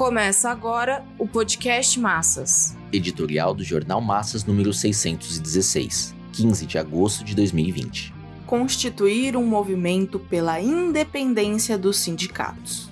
Começa agora o podcast Massas. Editorial do Jornal Massas número 616, 15 de agosto de 2020. Constituir um movimento pela independência dos sindicatos.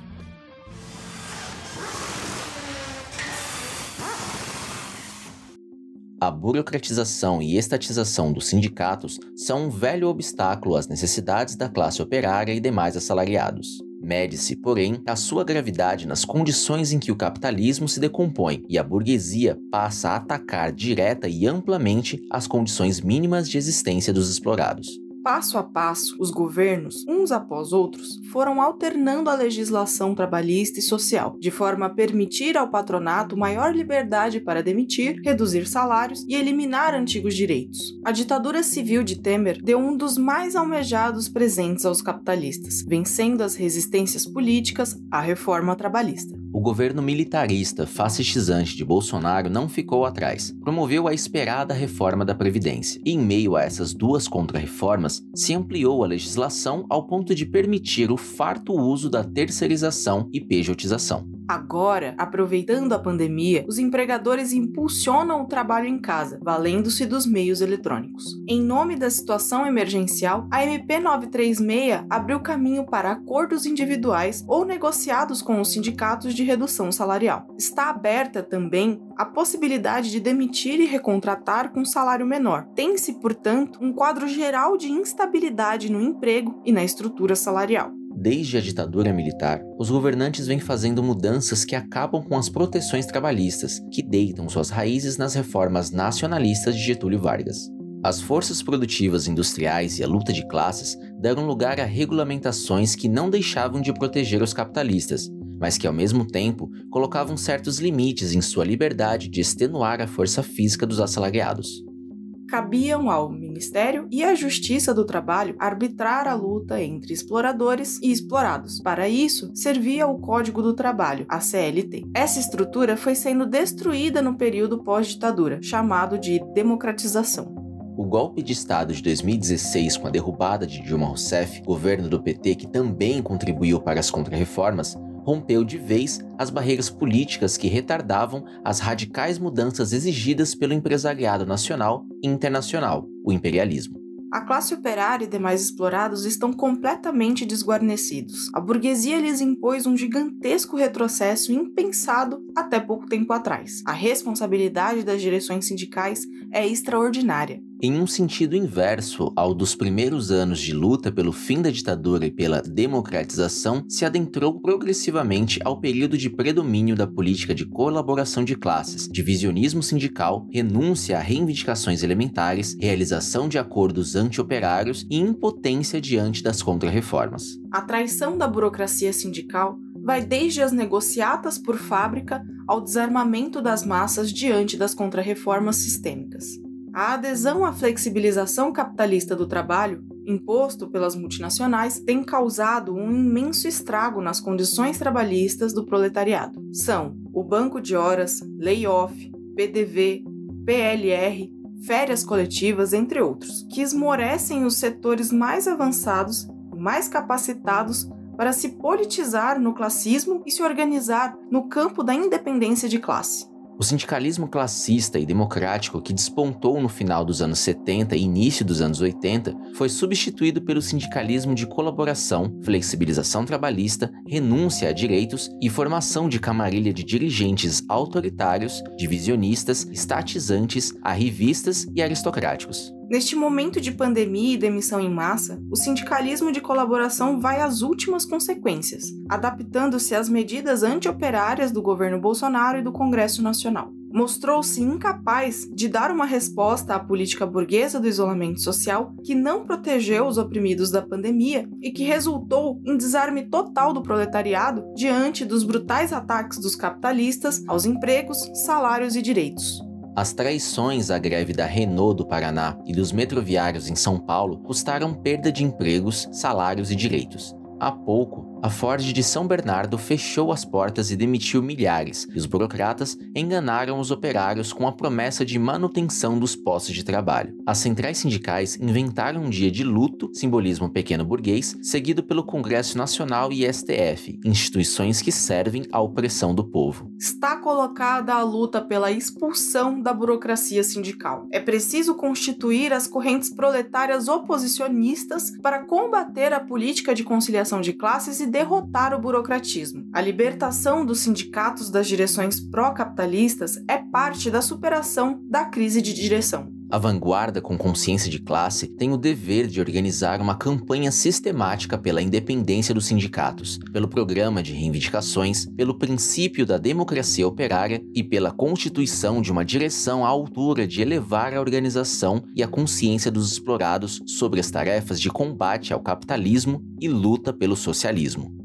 A burocratização e estatização dos sindicatos são um velho obstáculo às necessidades da classe operária e demais assalariados. Mede-se, porém, a sua gravidade nas condições em que o capitalismo se decompõe e a burguesia passa a atacar direta e amplamente as condições mínimas de existência dos explorados. Passo a passo, os governos, uns após outros, foram alternando a legislação trabalhista e social, de forma a permitir ao patronato maior liberdade para demitir, reduzir salários e eliminar antigos direitos. A ditadura civil de Temer deu um dos mais almejados presentes aos capitalistas, vencendo as resistências políticas à reforma trabalhista. O governo militarista fascistizante de Bolsonaro não ficou atrás. Promoveu a esperada reforma da Previdência. E, em meio a essas duas contrarreformas, se ampliou a legislação ao ponto de permitir o farto uso da terceirização e pejotização. Agora, aproveitando a pandemia, os empregadores impulsionam o trabalho em casa, valendo-se dos meios eletrônicos. Em nome da situação emergencial, a MP 936 abriu caminho para acordos individuais ou negociados com os sindicatos de redução salarial. Está aberta também a possibilidade de demitir e recontratar com salário menor. Tem-se, portanto, um quadro geral de instabilidade no emprego e na estrutura salarial. Desde a ditadura militar, os governantes vêm fazendo mudanças que acabam com as proteções trabalhistas, que deitam suas raízes nas reformas nacionalistas de Getúlio Vargas. As forças produtivas industriais e a luta de classes deram lugar a regulamentações que não deixavam de proteger os capitalistas, mas que ao mesmo tempo colocavam certos limites em sua liberdade de extenuar a força física dos assalariados cabiam ao Ministério e à Justiça do Trabalho arbitrar a luta entre exploradores e explorados. Para isso, servia o Código do Trabalho, a CLT. Essa estrutura foi sendo destruída no período pós-ditadura, chamado de democratização. O golpe de Estado de 2016, com a derrubada de Dilma Rousseff, governo do PT que também contribuiu para as contrarreformas, rompeu de vez as barreiras políticas que retardavam as radicais mudanças exigidas pelo empresariado nacional e internacional, o imperialismo. A classe operária e demais explorados estão completamente desguarnecidos. A burguesia lhes impôs um gigantesco retrocesso impensado até pouco tempo atrás. A responsabilidade das direções sindicais é extraordinária em um sentido inverso ao dos primeiros anos de luta pelo fim da ditadura e pela democratização, se adentrou progressivamente ao período de predomínio da política de colaboração de classes, divisionismo sindical, renúncia a reivindicações elementares, realização de acordos anti-operários e impotência diante das contrarreformas. A traição da burocracia sindical vai desde as negociatas por fábrica ao desarmamento das massas diante das contrarreformas sistêmicas. A adesão à flexibilização capitalista do trabalho, imposto pelas multinacionais, tem causado um imenso estrago nas condições trabalhistas do proletariado. São o banco de horas, layoff, PDV, PLR, férias coletivas, entre outros, que esmorecem os setores mais avançados e mais capacitados para se politizar no classismo e se organizar no campo da independência de classe. O sindicalismo classista e democrático que despontou no final dos anos 70 e início dos anos 80 foi substituído pelo sindicalismo de colaboração, flexibilização trabalhista, renúncia a direitos e formação de camarilha de dirigentes autoritários, divisionistas, estatizantes, arrivistas e aristocráticos. Neste momento de pandemia e demissão em massa, o sindicalismo de colaboração vai às últimas consequências, adaptando-se às medidas anti-operárias do governo Bolsonaro e do Congresso Nacional. Mostrou-se incapaz de dar uma resposta à política burguesa do isolamento social que não protegeu os oprimidos da pandemia e que resultou em desarme total do proletariado diante dos brutais ataques dos capitalistas aos empregos, salários e direitos. As traições à greve da Renault do Paraná e dos metroviários em São Paulo custaram perda de empregos, salários e direitos. Há pouco, a Ford de São Bernardo fechou as portas e demitiu milhares, e os burocratas enganaram os operários com a promessa de manutenção dos postos de trabalho. As centrais sindicais inventaram um dia de luto, simbolismo pequeno burguês, seguido pelo Congresso Nacional e STF, instituições que servem à opressão do povo. Está colocada a luta pela expulsão da burocracia sindical. É preciso constituir as correntes proletárias oposicionistas para combater a política de conciliação de classes e derrotar o burocratismo. A libertação dos sindicatos das direções pró-capitalistas é parte da superação da crise de direção. A vanguarda com consciência de classe tem o dever de organizar uma campanha sistemática pela independência dos sindicatos, pelo programa de reivindicações, pelo princípio da democracia operária e pela constituição de uma direção à altura de elevar a organização e a consciência dos explorados sobre as tarefas de combate ao capitalismo e luta pelo socialismo.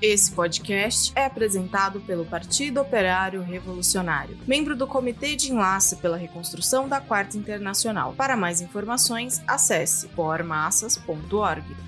Esse podcast é apresentado pelo Partido Operário Revolucionário, membro do Comitê de Enlace pela Reconstrução da Quarta Internacional. Para mais informações, acesse pormassas.org.